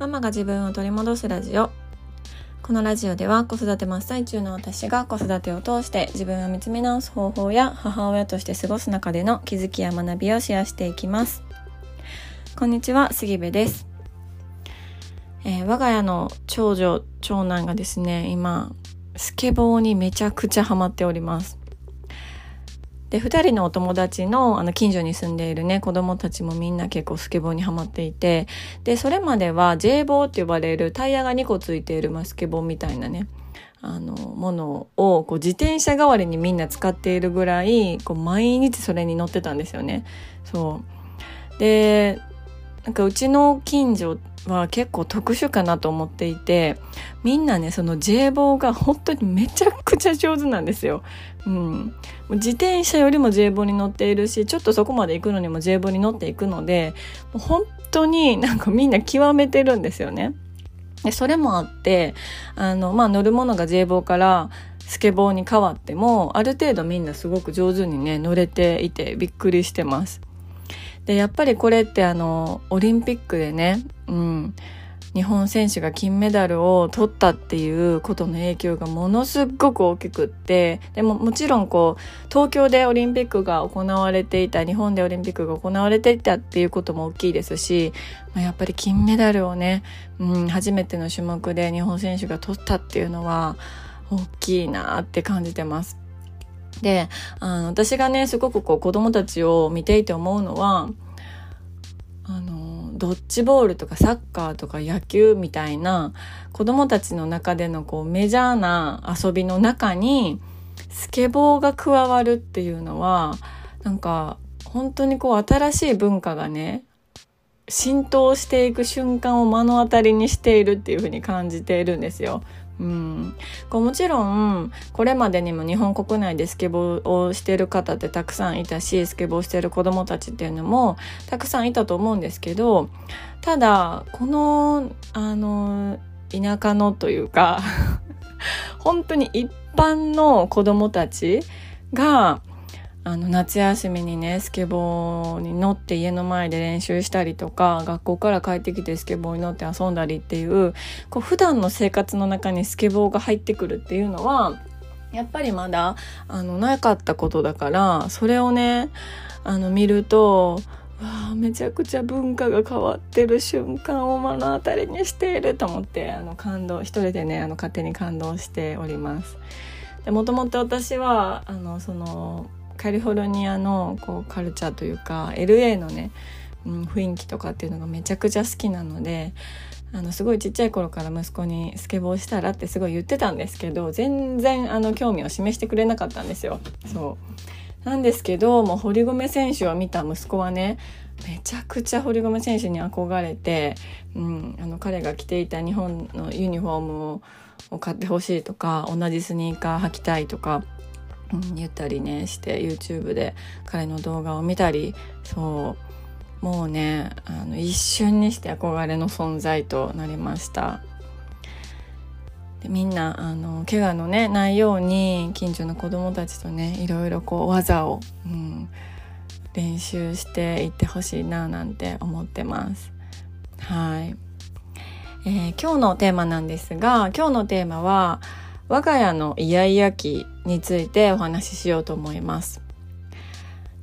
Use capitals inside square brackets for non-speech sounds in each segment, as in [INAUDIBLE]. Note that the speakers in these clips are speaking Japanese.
ママが自分を取り戻すラジオ。このラジオでは子育て真っ最中の私が子育てを通して自分を見つめ直す方法や母親として過ごす中での気づきや学びをシェアしていきます。こんにちは杉部です、えー我が家の長女長男がですね今スケボーにめちゃくちゃハマっております。で2人のお友達のあの近所に住んでいるね子供たちもみんな結構スケボーにはまっていてでそれまでは J ボーって呼ばれるタイヤが2個ついている、まあ、スケボーみたいなねあのものをこう自転車代わりにみんな使っているぐらいこう毎日それに乗ってたんですよね。そうでなんかうちの近所は結構特殊かなと思っていてみんなねその J ボーが本当にめちゃくちゃ上手なんですよ。うん、自転車よりも J ボーに乗っているしちょっとそこまで行くのにも J ボーに乗っていくのでもう本当になんかみんな極めてるんですよね。でそれもあってあの、まあ、乗るものが J ボーからスケボーに変わってもある程度みんなすごく上手にね乗れていてびっくりしてます。でやっぱりこれってあのオリンピックでね、うん、日本選手が金メダルを取ったっていうことの影響がものすごく大きくってでももちろんこう東京でオリンピックが行われていた日本でオリンピックが行われていたっていうことも大きいですし、まあ、やっぱり金メダルをね、うん、初めての種目で日本選手が取ったっていうのは大きいなって感じてます。であの私がねすごくこう子供たちを見ていて思うのはあのドッジボールとかサッカーとか野球みたいな子供たちの中でのこうメジャーな遊びの中にスケボーが加わるっていうのはなんか本当にこう新しい文化がね浸透していく瞬間を目の当たりにしているっていう風に感じているんですよ。うん、こうもちろんこれまでにも日本国内でスケボーをしてる方ってたくさんいたしスケボーしてる子どもたちっていうのもたくさんいたと思うんですけどただこのあの田舎のというか [LAUGHS] 本当に一般の子どもたちがあの夏休みにねスケボーに乗って家の前で練習したりとか学校から帰ってきてスケボーに乗って遊んだりっていうこう普段の生活の中にスケボーが入ってくるっていうのはやっぱりまだあのなかったことだからそれをねあの見るとわあめちゃくちゃ文化が変わってる瞬間を目の当たりにしていると思ってあの感動一人でねあの勝手に感動しております。もともと私はあのそのカリフォルニアのこうカルチャーというか LA のね、うん、雰囲気とかっていうのがめちゃくちゃ好きなのであのすごいちっちゃい頃から息子にスケボーしたらってすごい言ってたんですけど全然あの興味を示してくれなかったんですよ。そうなんですけどもう堀米選手を見た息子はねめちゃくちゃ堀米選手に憧れて、うん、あの彼が着ていた日本のユニフォームを買ってほしいとか同じスニーカー履きたいとか、言ったりねして YouTube で彼の動画を見たりそうもうねあの一瞬にして憧れの存在となりました。でみんなあの怪我のねないように近所の子供たちとねいろいろこう技を、うん、練習していってほしいななんて思ってます。はい、えー今日のテーマなんですが今日のテーマは我が家のイヤイヤ期についてお話ししようと思います。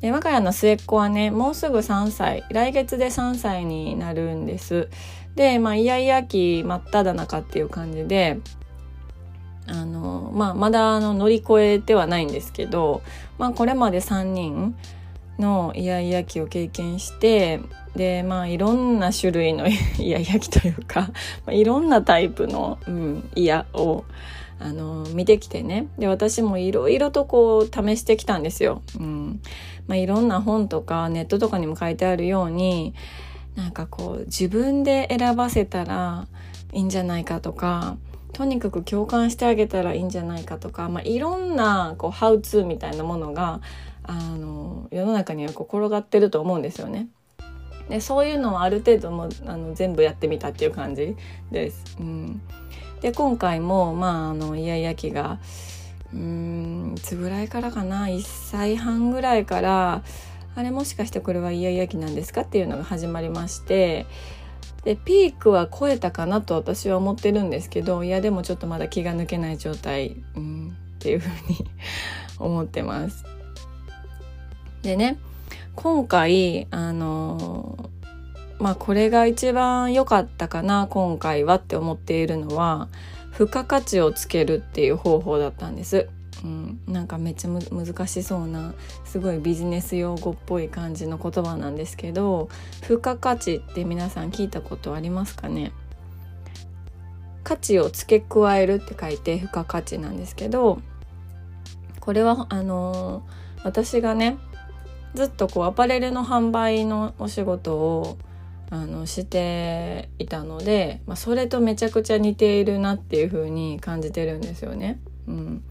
で我が家の末っ子はねもうすぐ3歳来月で3歳になるんです。でまあイヤイヤ期真っ只中っていう感じであの、まあ、まだあの乗り越えてはないんですけど、まあ、これまで3人のイヤイヤ期を経験してでまあいろんな種類の [LAUGHS] イヤイヤ期というか、まあ、いろんなタイプの、うん、イヤをあの見てきてねで私もいろいろとこう試してきたんですよ。うんまあ、いろんな本とかネットとかにも書いてあるようになんかこう自分で選ばせたらいいんじゃないかとかとにかく共感してあげたらいいんじゃないかとか、まあ、いろんなこうハウツーみたいなものがあの世の中にはこう転がってると思うんですよね。でそういうのはある程度もあの全部やってみたっていう感じです。うん。で今回もまああのイヤイヤ期がうーんいつぐらいからかな。1歳半ぐらいからあれもしかしてこれはイヤイヤ期なんですかっていうのが始まりまして。でピークは超えたかなと私は思ってるんですけどいやでもちょっとまだ気が抜けない状態、うん、っていうふうに [LAUGHS] 思ってます。でね今回あのまあこれが一番良かったかな今回はって思っているのは付加価値をつけるっていう方法だったんです。うん、なんかめっちゃ難しそうなすごいビジネス用語っぽい感じの言葉なんですけど付加価値って皆さん聞いたことありますかね？価値を付け加えるって書いて付加価値なんですけどこれはあのー、私がねずっとこうアパレルの販売のお仕事をあのしていたので、まあ、それとめちゃくちゃ似ているなっていう風に感じてるんですよね。うん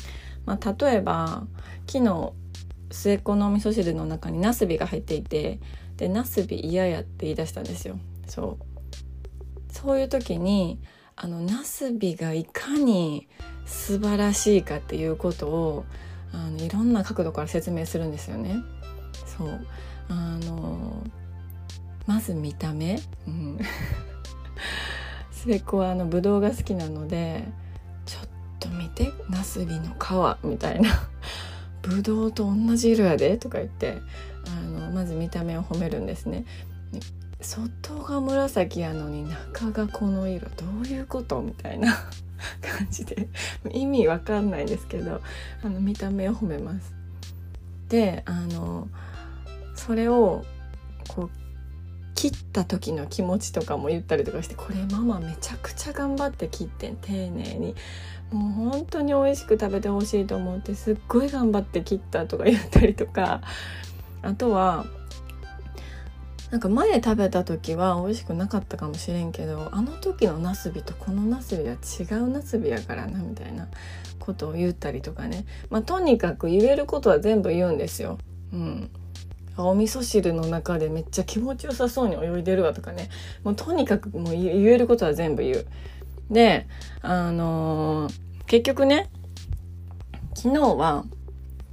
まあ、例えば昨日末っ子のお味噌汁の中にナスビが入っていてでナスビ嫌やって言い出したんですよ。そうそういう時にあのナスビがいかに素晴らしいかっていうことをあのいろんな角度から説明するんですよね。そう。あのまず見た目、うん、[LAUGHS] 末っ子はあのブドウが好きなのでちょっと見てナスビの皮。みたいな。ブドウと同じ色やで？とか言って。あのまず見た目を褒めるんですね。外が紫やのに中がこの色。どういうこと？みたいな。[LAUGHS] 感じで。意味わかんないんですけどあの見た目を褒めます。であのそれをこう切った時の気持ちとかも言ったりとかしてこれママめちゃくちゃ頑張って切ってん丁寧に。もう本当に美味しく食べてほしいと思ってすっごい頑張って切ったとか言ったりとか。[LAUGHS] あとはなんか前食べた時は美味しくなかったかもしれんけどあの時のナスビとこのナスビは違うナスビやからなみたいなことを言ったりとかね。まあとにかく言えることは全部言うんですよ。うん、お味噌汁の中でめっちゃ気持ちよさそうに泳いでるわとかねもうとにかくもう言えることは全部言う。であのー、結局ね昨日は、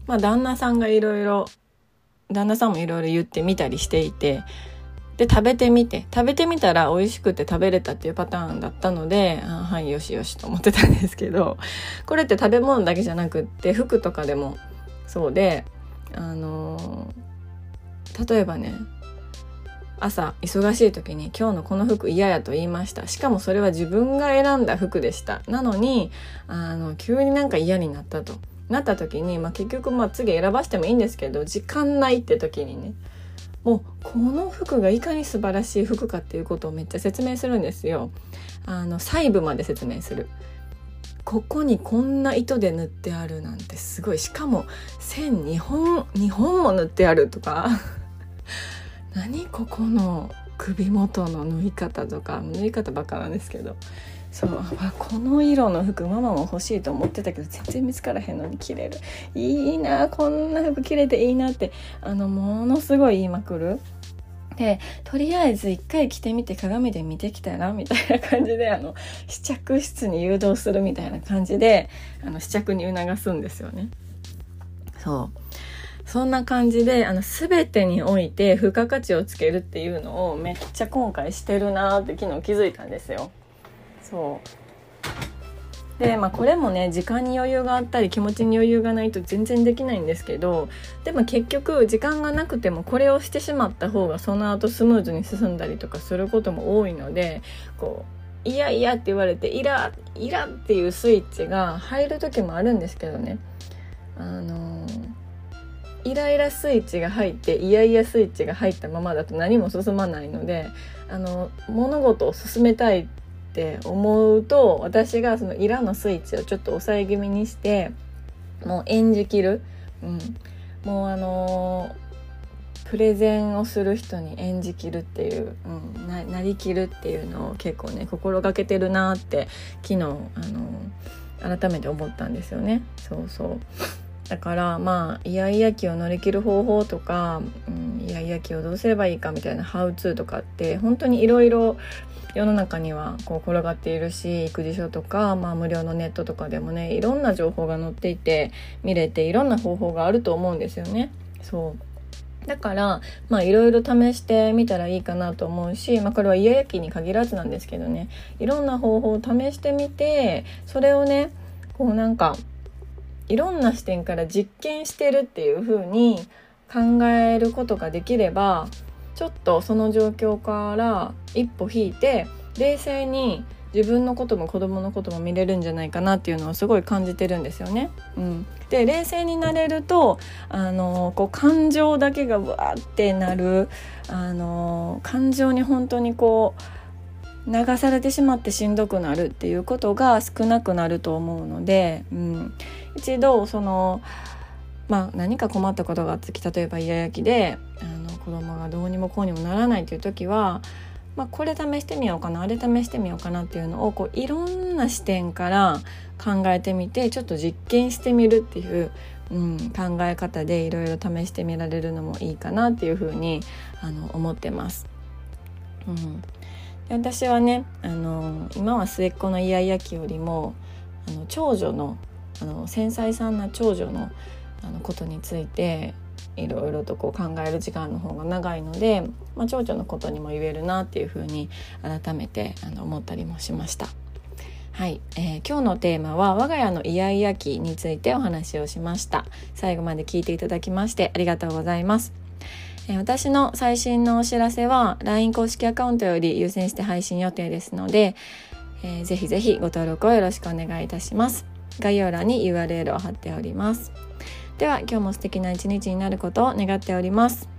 まあ、旦那さんがいろいろ旦那さんもいろいろ言ってみたりしていてで食べてみて食べてみたら美味しくて食べれたっていうパターンだったのであはいよしよしと思ってたんですけどこれって食べ物だけじゃなくって服とかでもそうであのー例えばね朝忙しい時に今日のこの服嫌やと言いました。しかもそれは自分が選んだ服でした。なのにあの急になんか嫌になったと。なった時に、まあ、結局まあ次選ばしてもいいんですけど時間ないって時にねもうこの服がいかに素晴らしい服かっていうことをめっちゃ説明するんですよ。あの細部まで説明する。ここにこんな糸で縫ってあるなんてすごい。しかも線2本2本も縫ってあるとか。[LAUGHS] 何ここの首元の縫い方とか縫い方ばっかなんですけどそうこの色の服ママも欲しいと思ってたけど全然見つからへんのに着れるいいなこんな服着れていいなってあのものすごい言いまくる。でとりあえず一回着てみて鏡で見てきたらみたいな感じであの試着室に誘導するみたいな感じであの試着に促すんですよね。そうそんな感じであの全てにおいて付加価値をつけるっていうのをめっちゃ今回してるなって昨日気づいたんですよ。そうでまあこれもね時間に余裕があったり気持ちに余裕がないと全然できないんですけどでも結局時間がなくてもこれをしてしまった方がその後スムーズに進んだりとかすることも多いのでこう「いやいや」って言われて「イライラ」っていうスイッチが入る時もあるんですけどねあのーイライラスイッチが入ってイヤイヤスイッチが入ったままだと何も進まないのであの物事を進めたいって思うと私がそのイラのスイッチをちょっと抑え気味にしてもう演じきる、うん、もうあのプレゼンをする人に演じきるっていう、うん、ななりきるっていうのを結構ね心がけてるなって昨日あの改めて思ったんですよね。そうそう。だからまあイヤイヤ期を乗り切る方法とか、うん、イヤイヤ期をどうすればいいかみたいなハウツーとかって本当にいろいろ世の中にはこう転がっているし育児書とか、まあ、無料のネットとかでもねいろんな情報が載っていて見れていろんな方法があると思うんですよね。そうだからまあいろいろ試してみたらいいかなと思うし、まあ、これはイヤ焼きに限らずなんですけどねいろんな方法を試してみてそれをねこうなんかいろんな視点から実験してるっていう風に考えることができればちょっとその状況から一歩引いて冷静に自分のことも子供のことも見れるんじゃないかなっていうのをすごい感じてるんですよね。うん、で冷静になれるとあのこう感情だけがわーってなるあの感情に本当にこう流されてしまってしんどくなるっていうことが少なくなると思うので、うん、一度そのまあ、何か困ったことがあって例えばイヤ焼きであの子供がどうにもこうにもならないという時はまあ、これ試してみようかなあれ試してみようかなっていうのをこういろんな視点から考えてみてちょっと実験してみるっていう、うん、考え方でいろいろ試してみられるのもいいかなっていうふうにあの思ってます。うん、私はねあの今は末っ子のイヤイヤ期よりもあの長女のあの繊細さんな長女のあのことについていろいろとこう考える時間の方が長いので、まあ、蝶々のことにも言えるなっていうふうに改めてあの思ったりもしました。はい、えー、今日のテーマは我が家のイヤイヤ期についてお話をしました。最後まで聞いていただきましてありがとうございます、えー、私の最新のお知らせは LINE 公式アカウントより優先して配信予定ですので、えー、ぜひぜひご登録をよろしくお願いいたします。概要欄に URL を貼っております。では今日も素敵な一日になることを願っております。